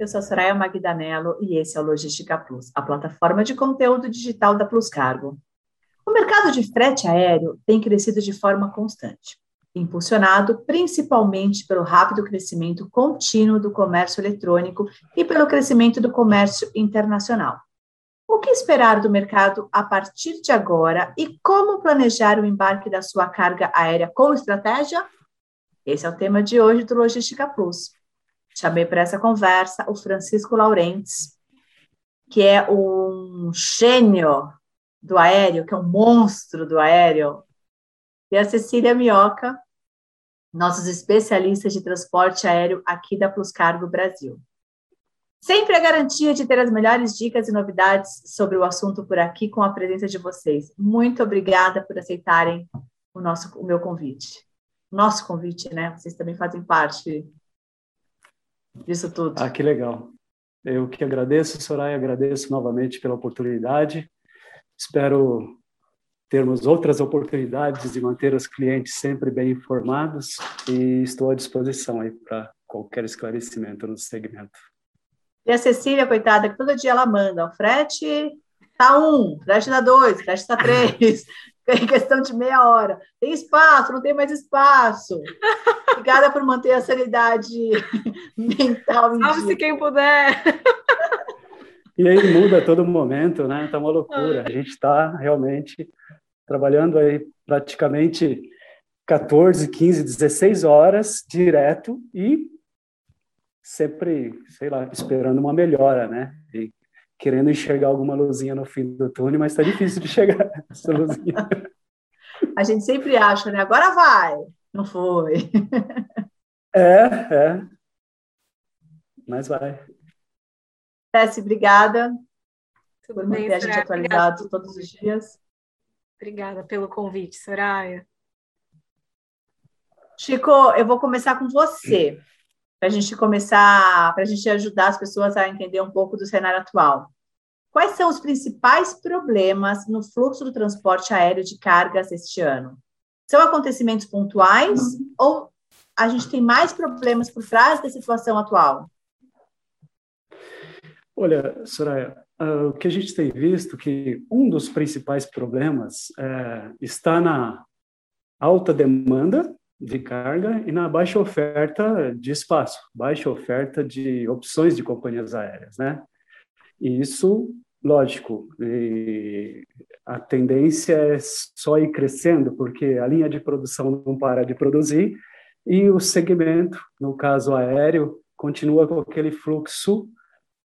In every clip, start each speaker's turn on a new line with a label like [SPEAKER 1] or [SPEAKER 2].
[SPEAKER 1] eu sou a Soraya Magdanello e esse é o Logística Plus, a plataforma de conteúdo digital da Plus Cargo. O mercado de frete aéreo tem crescido de forma constante, impulsionado principalmente pelo rápido crescimento contínuo do comércio eletrônico e pelo crescimento do comércio internacional. O que esperar do mercado a partir de agora e como planejar o embarque da sua carga aérea com estratégia? Esse é o tema de hoje do Logística Plus. Chamei para essa conversa o Francisco Laurentes, que é um gênio do aéreo, que é um monstro do aéreo, e a Cecília Mioca, nossos especialistas de transporte aéreo aqui da Plus Cargo Brasil. Sempre a garantia de ter as melhores dicas e novidades sobre o assunto por aqui com a presença de vocês. Muito obrigada por aceitarem o nosso o meu convite. Nosso convite, né? Vocês também fazem parte disso tudo.
[SPEAKER 2] Ah, que legal. Eu que agradeço, Soraya, agradeço novamente pela oportunidade. Espero termos outras oportunidades de manter os clientes sempre bem informados e estou à disposição aí para qualquer esclarecimento no segmento.
[SPEAKER 1] E a Cecília, coitada, que todo dia ela manda, o frete tá um, frete tá dois, frete tá três, em questão de meia hora. Tem espaço, não tem mais espaço. Obrigada por manter a sanidade mental.
[SPEAKER 3] Salve-se quem puder.
[SPEAKER 2] E aí muda a todo momento, né? Tá uma loucura. A gente está realmente trabalhando aí praticamente 14, 15, 16 horas direto e sempre, sei lá, esperando uma melhora, né? Querendo enxergar alguma luzinha no fim do túnel, mas está difícil de chegar essa luzinha.
[SPEAKER 1] A gente sempre acha, né? Agora vai. Não foi.
[SPEAKER 2] É, é. Mas vai.
[SPEAKER 1] Tessie, obrigada Tudo por manter a gente atualizado obrigada. todos os dias.
[SPEAKER 3] Obrigada pelo convite, Soraya.
[SPEAKER 1] Chico, eu vou começar com você para a gente começar, para a gente ajudar as pessoas a entender um pouco do cenário atual. Quais são os principais problemas no fluxo do transporte aéreo de cargas este ano? São acontecimentos pontuais uhum. ou a gente tem mais problemas por trás da situação atual?
[SPEAKER 2] Olha, Soraya, uh, o que a gente tem visto que um dos principais problemas uh, está na alta demanda de carga e na baixa oferta de espaço, baixa oferta de opções de companhias aéreas, né? E isso, lógico, a tendência é só ir crescendo, porque a linha de produção não para de produzir e o segmento, no caso aéreo, continua com aquele fluxo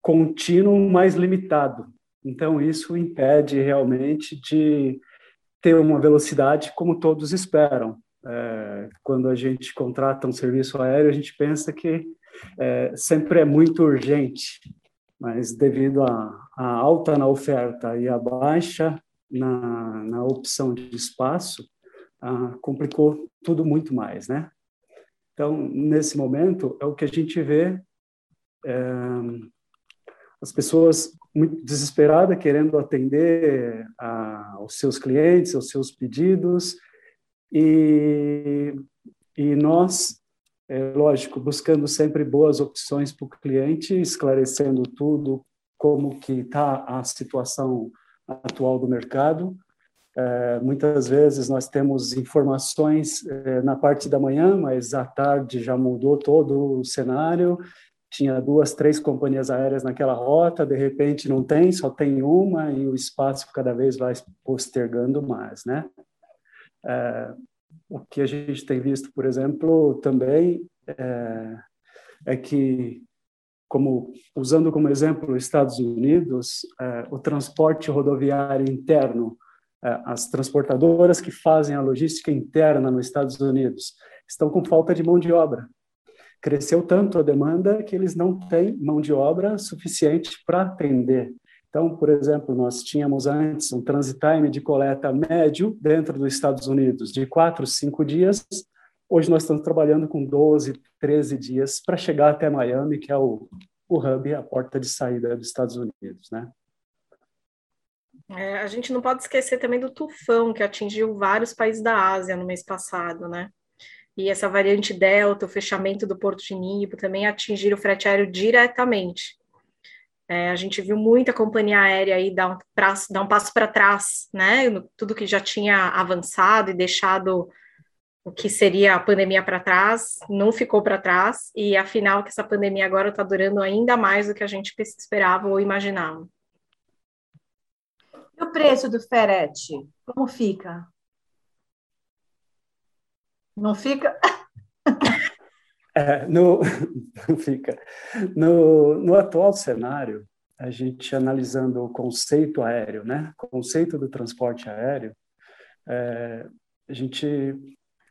[SPEAKER 2] contínuo mais limitado. Então, isso impede realmente de ter uma velocidade como todos esperam. É, quando a gente contrata um serviço aéreo, a gente pensa que é, sempre é muito urgente, mas devido à alta na oferta e a baixa na, na opção de espaço, ah, complicou tudo muito mais, né? Então, nesse momento, é o que a gente vê é, as pessoas muito desesperadas querendo atender a, aos seus clientes, aos seus pedidos, e, e nós, é, lógico, buscando sempre boas opções para o cliente, esclarecendo tudo, como que está a situação atual do mercado. É, muitas vezes nós temos informações é, na parte da manhã, mas à tarde já mudou todo o cenário. Tinha duas, três companhias aéreas naquela rota, de repente não tem, só tem uma e o espaço cada vez vai postergando mais, né? É, o que a gente tem visto, por exemplo, também é, é que, como usando como exemplo os Estados Unidos, é, o transporte rodoviário interno, é, as transportadoras que fazem a logística interna nos Estados Unidos estão com falta de mão de obra. Cresceu tanto a demanda que eles não têm mão de obra suficiente para atender então, por exemplo, nós tínhamos antes um transit time de coleta médio dentro dos Estados Unidos de 4, 5 dias. Hoje nós estamos trabalhando com 12, 13 dias para chegar até Miami, que é o, o hub, a porta de saída dos Estados Unidos, né?
[SPEAKER 3] É, a gente não pode esquecer também do tufão que atingiu vários países da Ásia no mês passado, né? e essa variante Delta, o fechamento do Porto de Nibo, também atingiram o frete aéreo diretamente. É, a gente viu muita companhia aérea aí dar um, dar um passo para trás, né? Tudo que já tinha avançado e deixado o que seria a pandemia para trás, não ficou para trás, e afinal que essa pandemia agora está durando ainda mais do que a gente esperava ou imaginava.
[SPEAKER 1] E o preço do ferete, como fica? Não fica?
[SPEAKER 2] É, no, fica. No, no atual cenário, a gente analisando o conceito aéreo, né? O conceito do transporte aéreo, é, a gente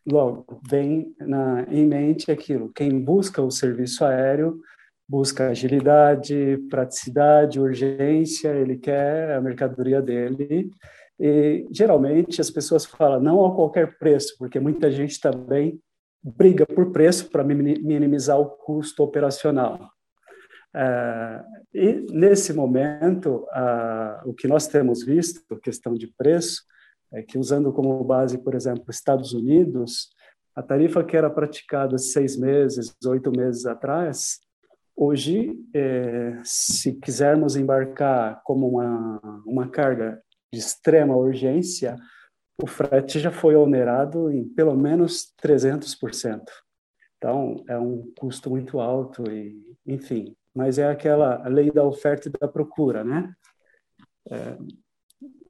[SPEAKER 2] logo vem na, em mente aquilo: quem busca o serviço aéreo busca agilidade, praticidade, urgência, ele quer a mercadoria dele. E geralmente as pessoas falam não a qualquer preço, porque muita gente também briga por preço para minimizar o custo operacional. Uh, e nesse momento, uh, o que nós temos visto, questão de preço, é que usando como base, por exemplo, Estados Unidos, a tarifa que era praticada seis meses, oito meses atrás, hoje, é, se quisermos embarcar como uma, uma carga de extrema urgência, o frete já foi onerado em pelo menos 300%. Então, é um custo muito alto e, enfim, mas é aquela lei da oferta e da procura, né? É,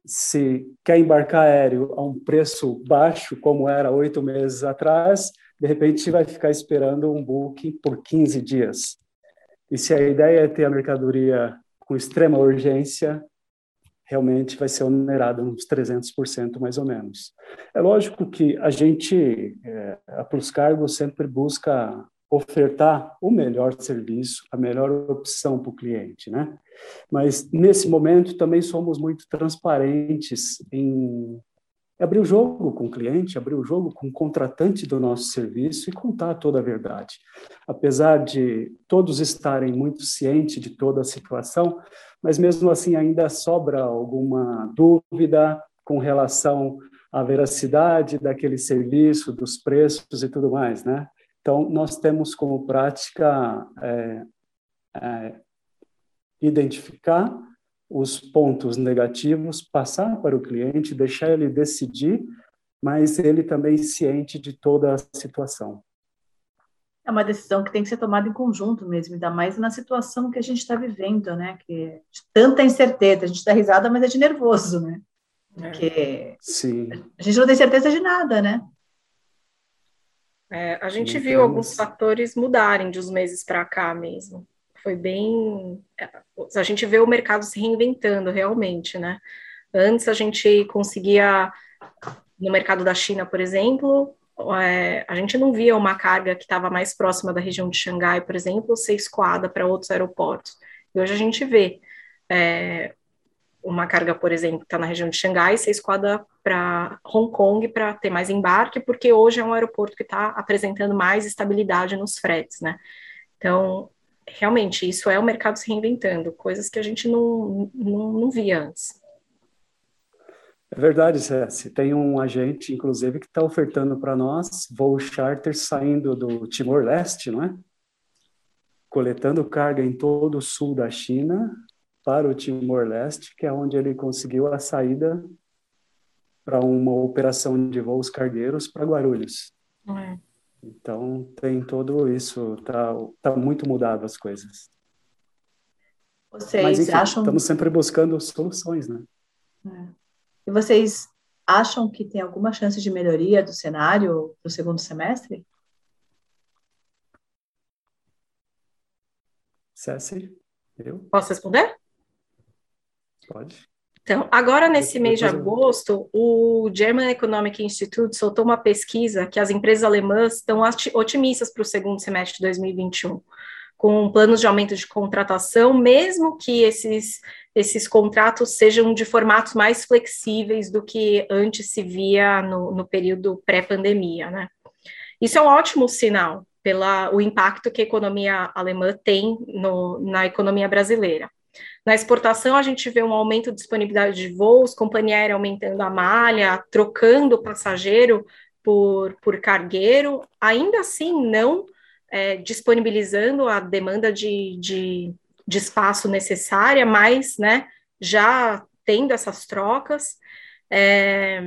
[SPEAKER 2] se quer embarcar aéreo a um preço baixo, como era oito meses atrás, de repente vai ficar esperando um booking por 15 dias. E se a ideia é ter a mercadoria com extrema urgência, realmente vai ser onerada uns 300% mais ou menos. É lógico que a gente, é, a Plus Cargo sempre busca ofertar o melhor serviço, a melhor opção para o cliente, né? Mas nesse momento também somos muito transparentes em abrir o jogo com o cliente, abrir o jogo com o contratante do nosso serviço e contar toda a verdade. Apesar de todos estarem muito cientes de toda a situação, mas mesmo assim ainda sobra alguma dúvida com relação à veracidade daquele serviço, dos preços e tudo mais, né? Então, nós temos como prática é, é, identificar os pontos negativos, passar para o cliente, deixar ele decidir, mas ele também ciente de toda a situação.
[SPEAKER 1] É uma decisão que tem que ser tomada em conjunto mesmo, ainda mais na situação que a gente está vivendo, né? Que é de tanta incerteza, a gente dá risada, mas é de nervoso, né? Porque
[SPEAKER 2] Sim.
[SPEAKER 1] a gente não tem certeza de nada, né?
[SPEAKER 3] É, a gente viu alguns fatores mudarem de uns meses para cá mesmo. Foi bem. É, a gente vê o mercado se reinventando realmente, né? Antes a gente conseguia, no mercado da China, por exemplo, é, a gente não via uma carga que estava mais próxima da região de Xangai, por exemplo, ser escoada para outros aeroportos. E hoje a gente vê é, uma carga, por exemplo, que está na região de Xangai, ser escoada para Hong Kong para ter mais embarque, porque hoje é um aeroporto que está apresentando mais estabilidade nos fretes, né? Então, realmente, isso é o mercado se reinventando, coisas que a gente não, não, não via antes.
[SPEAKER 2] É verdade, César. Tem um agente, inclusive, que está ofertando para nós voo charter saindo do Timor-Leste, não é? Coletando carga em todo o sul da China para o Timor-Leste, que é onde ele conseguiu a saída para uma operação de voos cargueiros para Guarulhos. É. Então tem tudo isso, tá, tá muito mudado as coisas.
[SPEAKER 1] Vocês Mas, enfim, acham?
[SPEAKER 2] Estamos sempre buscando soluções, né?
[SPEAKER 1] É. E vocês acham que tem alguma chance de melhoria do cenário para o segundo semestre?
[SPEAKER 2] Ceci, eu?
[SPEAKER 3] Posso responder?
[SPEAKER 2] Pode.
[SPEAKER 3] Então, agora nesse mês de agosto, o German Economic Institute soltou uma pesquisa que as empresas alemãs estão otimistas para o segundo semestre de 2021, com planos de aumento de contratação, mesmo que esses, esses contratos sejam de formatos mais flexíveis do que antes se via no, no período pré-pandemia, né? Isso é um ótimo sinal pela o impacto que a economia alemã tem no, na economia brasileira. Na exportação, a gente vê um aumento de disponibilidade de voos, companhia aérea aumentando a malha, trocando passageiro por, por cargueiro, ainda assim não é, disponibilizando a demanda de, de, de espaço necessária, mas né, já tendo essas trocas. É,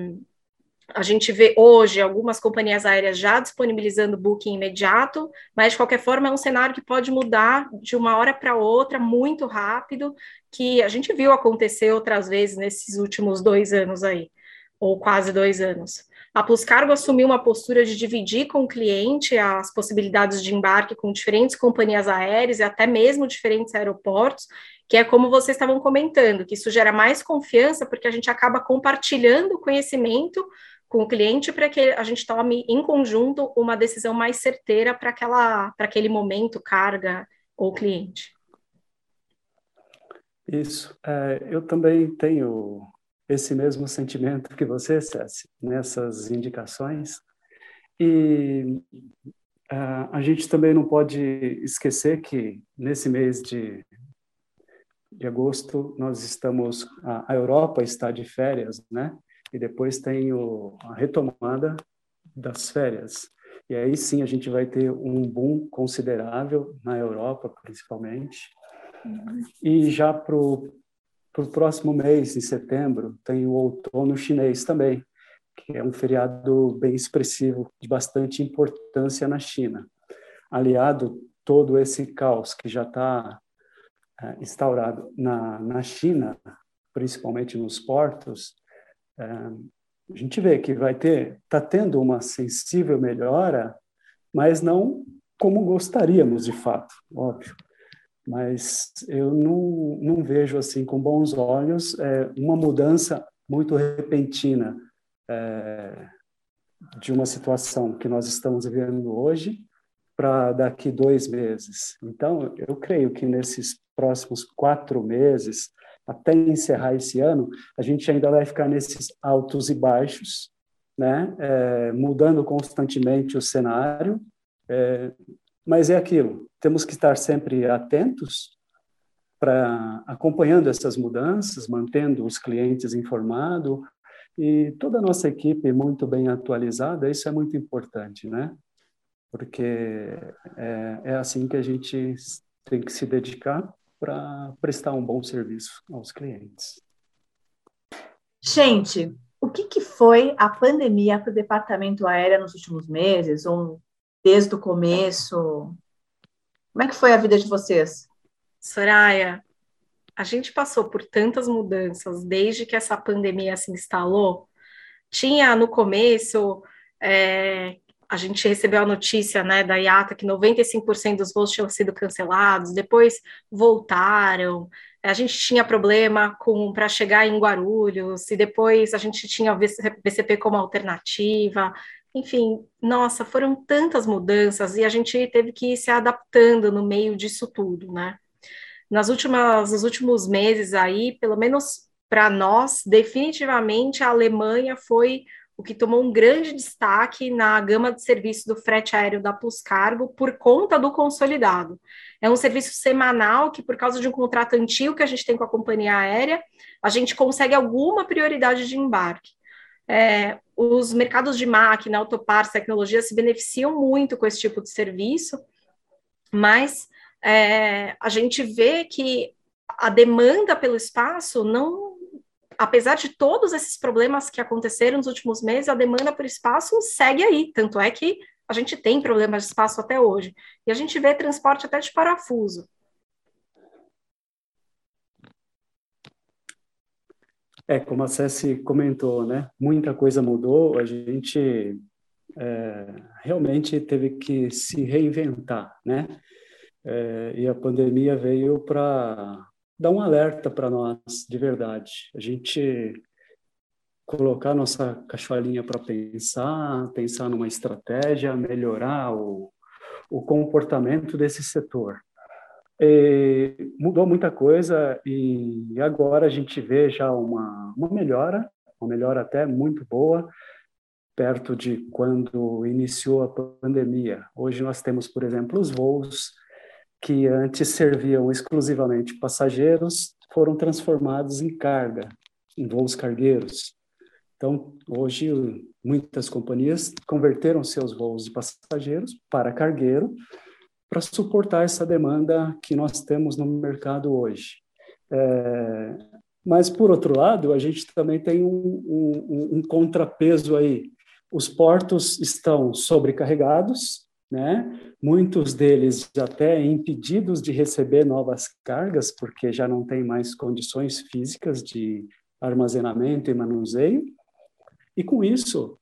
[SPEAKER 3] a gente vê hoje algumas companhias aéreas já disponibilizando booking imediato, mas de qualquer forma é um cenário que pode mudar de uma hora para outra muito rápido, que a gente viu acontecer outras vezes nesses últimos dois anos aí, ou quase dois anos. A Plus Cargo assumiu uma postura de dividir com o cliente as possibilidades de embarque com diferentes companhias aéreas e até mesmo diferentes aeroportos, que é como vocês estavam comentando, que isso gera mais confiança porque a gente acaba compartilhando o conhecimento com o cliente para que a gente tome em conjunto uma decisão mais certeira para aquela para aquele momento, carga ou cliente.
[SPEAKER 2] Isso. É, eu também tenho esse mesmo sentimento que você, Cécia, nessas indicações. E uh, a gente também não pode esquecer que nesse mês de, de agosto nós estamos, a, a Europa está de férias, né? E depois tem o, a retomada das férias. E aí sim a gente vai ter um boom considerável na Europa, principalmente. Uhum. E já para o próximo mês, em setembro, tem o outono chinês também, que é um feriado bem expressivo, de bastante importância na China. Aliado todo esse caos que já está é, instaurado na, na China, principalmente nos portos, a gente vê que vai ter, está tendo uma sensível melhora, mas não como gostaríamos de fato, óbvio. Mas eu não, não vejo assim com bons olhos é, uma mudança muito repentina é, de uma situação que nós estamos vivendo hoje para daqui dois meses. Então, eu creio que nesses próximos quatro meses até encerrar esse ano, a gente ainda vai ficar nesses altos e baixos, né? É, mudando constantemente o cenário, é, mas é aquilo, temos que estar sempre atentos para acompanhando essas mudanças, mantendo os clientes informados e toda a nossa equipe muito bem atualizada, isso é muito importante, né? Porque é, é assim que a gente tem que se dedicar para prestar um bom serviço aos clientes.
[SPEAKER 1] Gente, o que, que foi a pandemia para o departamento aéreo nos últimos meses, ou desde o começo? Como é que foi a vida de vocês?
[SPEAKER 3] Soraya, a gente passou por tantas mudanças desde que essa pandemia se instalou. Tinha no começo é, a gente recebeu a notícia né, da IATA que 95% dos voos tinham sido cancelados, depois voltaram. A gente tinha problema com para chegar em Guarulhos, e depois a gente tinha o VCP como alternativa. Enfim, nossa, foram tantas mudanças e a gente teve que ir se adaptando no meio disso tudo, né? Nas últimas, nos últimos meses aí, pelo menos para nós, definitivamente a Alemanha foi o que tomou um grande destaque na gama de serviços do frete aéreo da Plus Cargo por conta do consolidado. É um serviço semanal que, por causa de um contrato antigo que a gente tem com a companhia aérea, a gente consegue alguma prioridade de embarque. É, os mercados de máquina, autopartes, tecnologia se beneficiam muito com esse tipo de serviço, mas é, a gente vê que a demanda pelo espaço não apesar de todos esses problemas que aconteceram nos últimos meses, a demanda por espaço segue aí. Tanto é que a gente tem problemas de espaço até hoje. E a gente vê transporte até de parafuso.
[SPEAKER 2] É, como a Ceci comentou, né? Muita coisa mudou, a gente é, realmente teve que se reinventar, né? É, e a pandemia veio para dá um alerta para nós, de verdade. A gente colocar nossa cacholinha para pensar, pensar numa estratégia, melhorar o, o comportamento desse setor. E mudou muita coisa e agora a gente vê já uma, uma melhora, uma melhora até muito boa, perto de quando iniciou a pandemia. Hoje nós temos, por exemplo, os voos que antes serviam exclusivamente passageiros foram transformados em carga, em voos cargueiros. Então, hoje, muitas companhias converteram seus voos de passageiros para cargueiro para suportar essa demanda que nós temos no mercado hoje. É, mas, por outro lado, a gente também tem um, um, um contrapeso aí. Os portos estão sobrecarregados, né? Muitos deles até impedidos de receber novas cargas, porque já não tem mais condições físicas de armazenamento e manuseio. E com isso,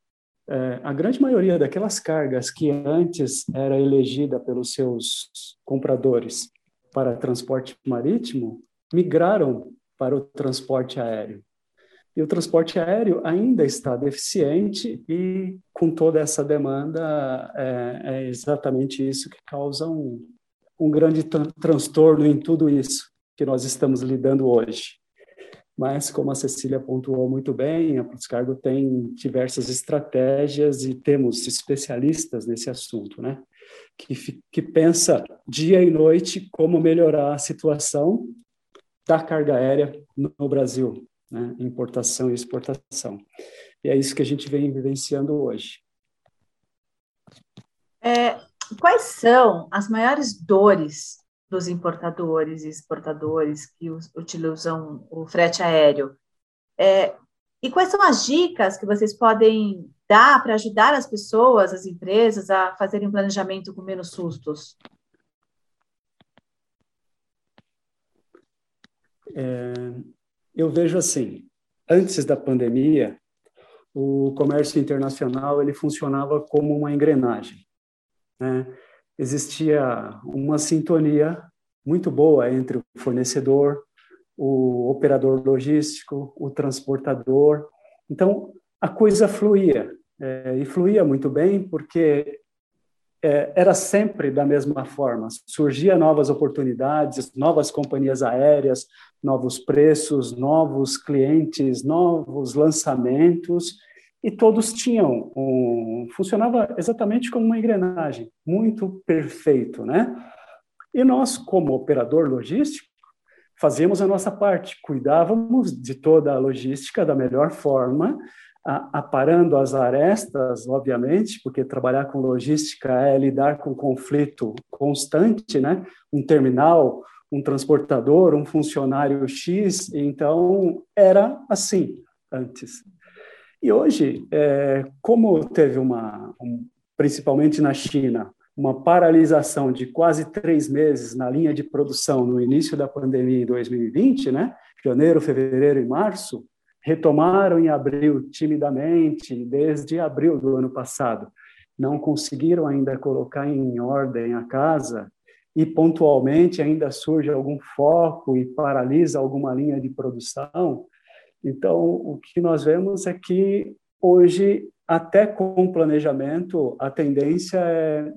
[SPEAKER 2] é, a grande maioria daquelas cargas que antes era elegida pelos seus compradores para transporte marítimo migraram para o transporte aéreo. E o transporte aéreo ainda está deficiente e, com toda essa demanda, é, é exatamente isso que causa um, um grande transtorno em tudo isso que nós estamos lidando hoje. Mas, como a Cecília pontuou muito bem, a Pluscargo tem diversas estratégias e temos especialistas nesse assunto, né? Que, que pensa dia e noite como melhorar a situação da carga aérea no Brasil, né? importação e exportação. E é isso que a gente vem vivenciando hoje.
[SPEAKER 1] É, quais são as maiores dores dos importadores e exportadores que utilizam o frete aéreo? É, e quais são as dicas que vocês podem dar para ajudar as pessoas, as empresas, a fazerem um planejamento com menos sustos?
[SPEAKER 2] É, eu vejo assim, antes da pandemia, o comércio internacional ele funcionava como uma engrenagem. Né? Existia uma sintonia muito boa entre o fornecedor, o operador logístico, o transportador. Então, a coisa fluía, é, e fluía muito bem porque é, era sempre da mesma forma. Surgia novas oportunidades, novas companhias aéreas, novos preços, novos clientes, novos lançamentos, e todos tinham um, funcionava exatamente como uma engrenagem, muito perfeito, né? E nós, como operador logístico, fazíamos a nossa parte, cuidávamos de toda a logística da melhor forma, aparando as arestas, obviamente, porque trabalhar com logística é lidar com conflito constante, né? Um terminal, um transportador, um funcionário X, então era assim antes. E hoje, é, como teve uma, um, principalmente na China, uma paralisação de quase três meses na linha de produção no início da pandemia em 2020, né? Janeiro, fevereiro e março, retomaram em abril timidamente, desde abril do ano passado. Não conseguiram ainda colocar em ordem a casa e pontualmente ainda surge algum foco e paralisa alguma linha de produção. Então, o que nós vemos é que hoje, até com planejamento, a tendência é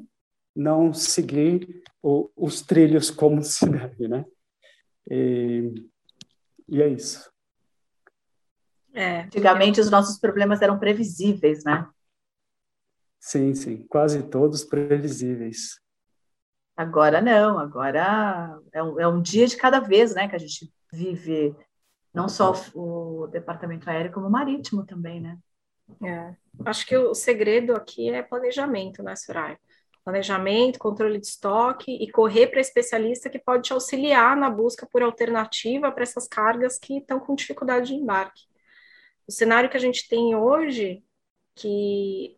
[SPEAKER 2] não seguir o, os trilhos como se deve, né? E, e é isso.
[SPEAKER 1] É, antigamente os nossos problemas eram previsíveis, né?
[SPEAKER 2] Sim, sim, quase todos previsíveis.
[SPEAKER 1] Agora não, agora é um, é um dia de cada vez, né, que a gente vive, não só o departamento aéreo, como o marítimo também, né?
[SPEAKER 3] É. Acho que o segredo aqui é planejamento, né, Soraya? Planejamento, controle de estoque e correr para especialista que pode te auxiliar na busca por alternativa para essas cargas que estão com dificuldade de embarque. O cenário que a gente tem hoje, que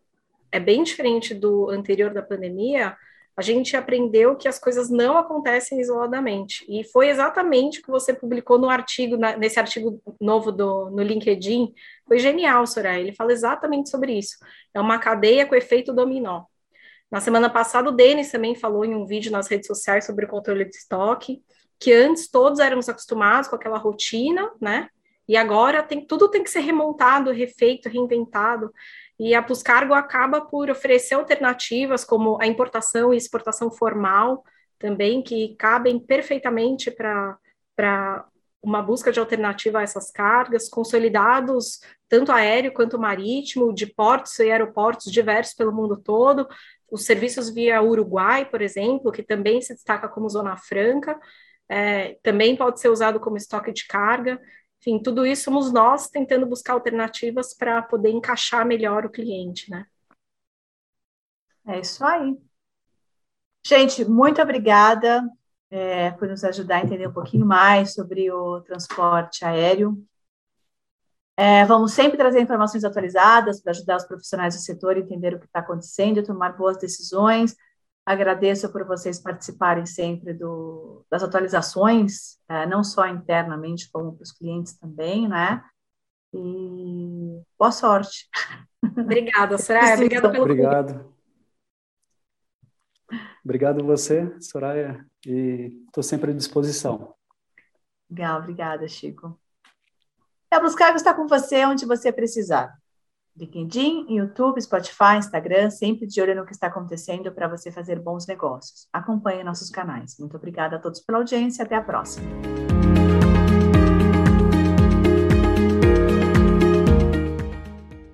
[SPEAKER 3] é bem diferente do anterior da pandemia, a gente aprendeu que as coisas não acontecem isoladamente. E foi exatamente o que você publicou no artigo, na, nesse artigo novo do, no LinkedIn. Foi genial, Soraya. Ele fala exatamente sobre isso. É uma cadeia com efeito dominó. Na semana passada, o Denis também falou em um vídeo nas redes sociais sobre o controle de estoque, que antes todos éramos acostumados com aquela rotina, né? E agora tem, tudo tem que ser remontado, refeito, reinventado. E a Puscargo acaba por oferecer alternativas como a importação e exportação formal também, que cabem perfeitamente para uma busca de alternativa a essas cargas, consolidados tanto aéreo quanto marítimo, de portos e aeroportos diversos pelo mundo todo, os serviços via Uruguai, por exemplo, que também se destaca como zona franca, é, também pode ser usado como estoque de carga. Enfim, tudo isso somos nós tentando buscar alternativas para poder encaixar melhor o cliente, né?
[SPEAKER 1] É isso aí. Gente, muito obrigada é, por nos ajudar a entender um pouquinho mais sobre o transporte aéreo. É, vamos sempre trazer informações atualizadas para ajudar os profissionais do setor a entender o que está acontecendo e tomar boas decisões. Agradeço por vocês participarem sempre do, das atualizações, é, não só internamente, como para os clientes também, né? E boa sorte.
[SPEAKER 3] Obrigada, Soraya. Obrigada pelo
[SPEAKER 2] Obrigado. Obrigado você, Soraya, e estou sempre à disposição.
[SPEAKER 1] Legal, obrigada, Chico. A Plus Cargo está com você onde você precisar. LinkedIn, YouTube, Spotify, Instagram, sempre de olho no que está acontecendo para você fazer bons negócios. Acompanhe nossos canais. Muito obrigada a todos pela audiência. Até a próxima.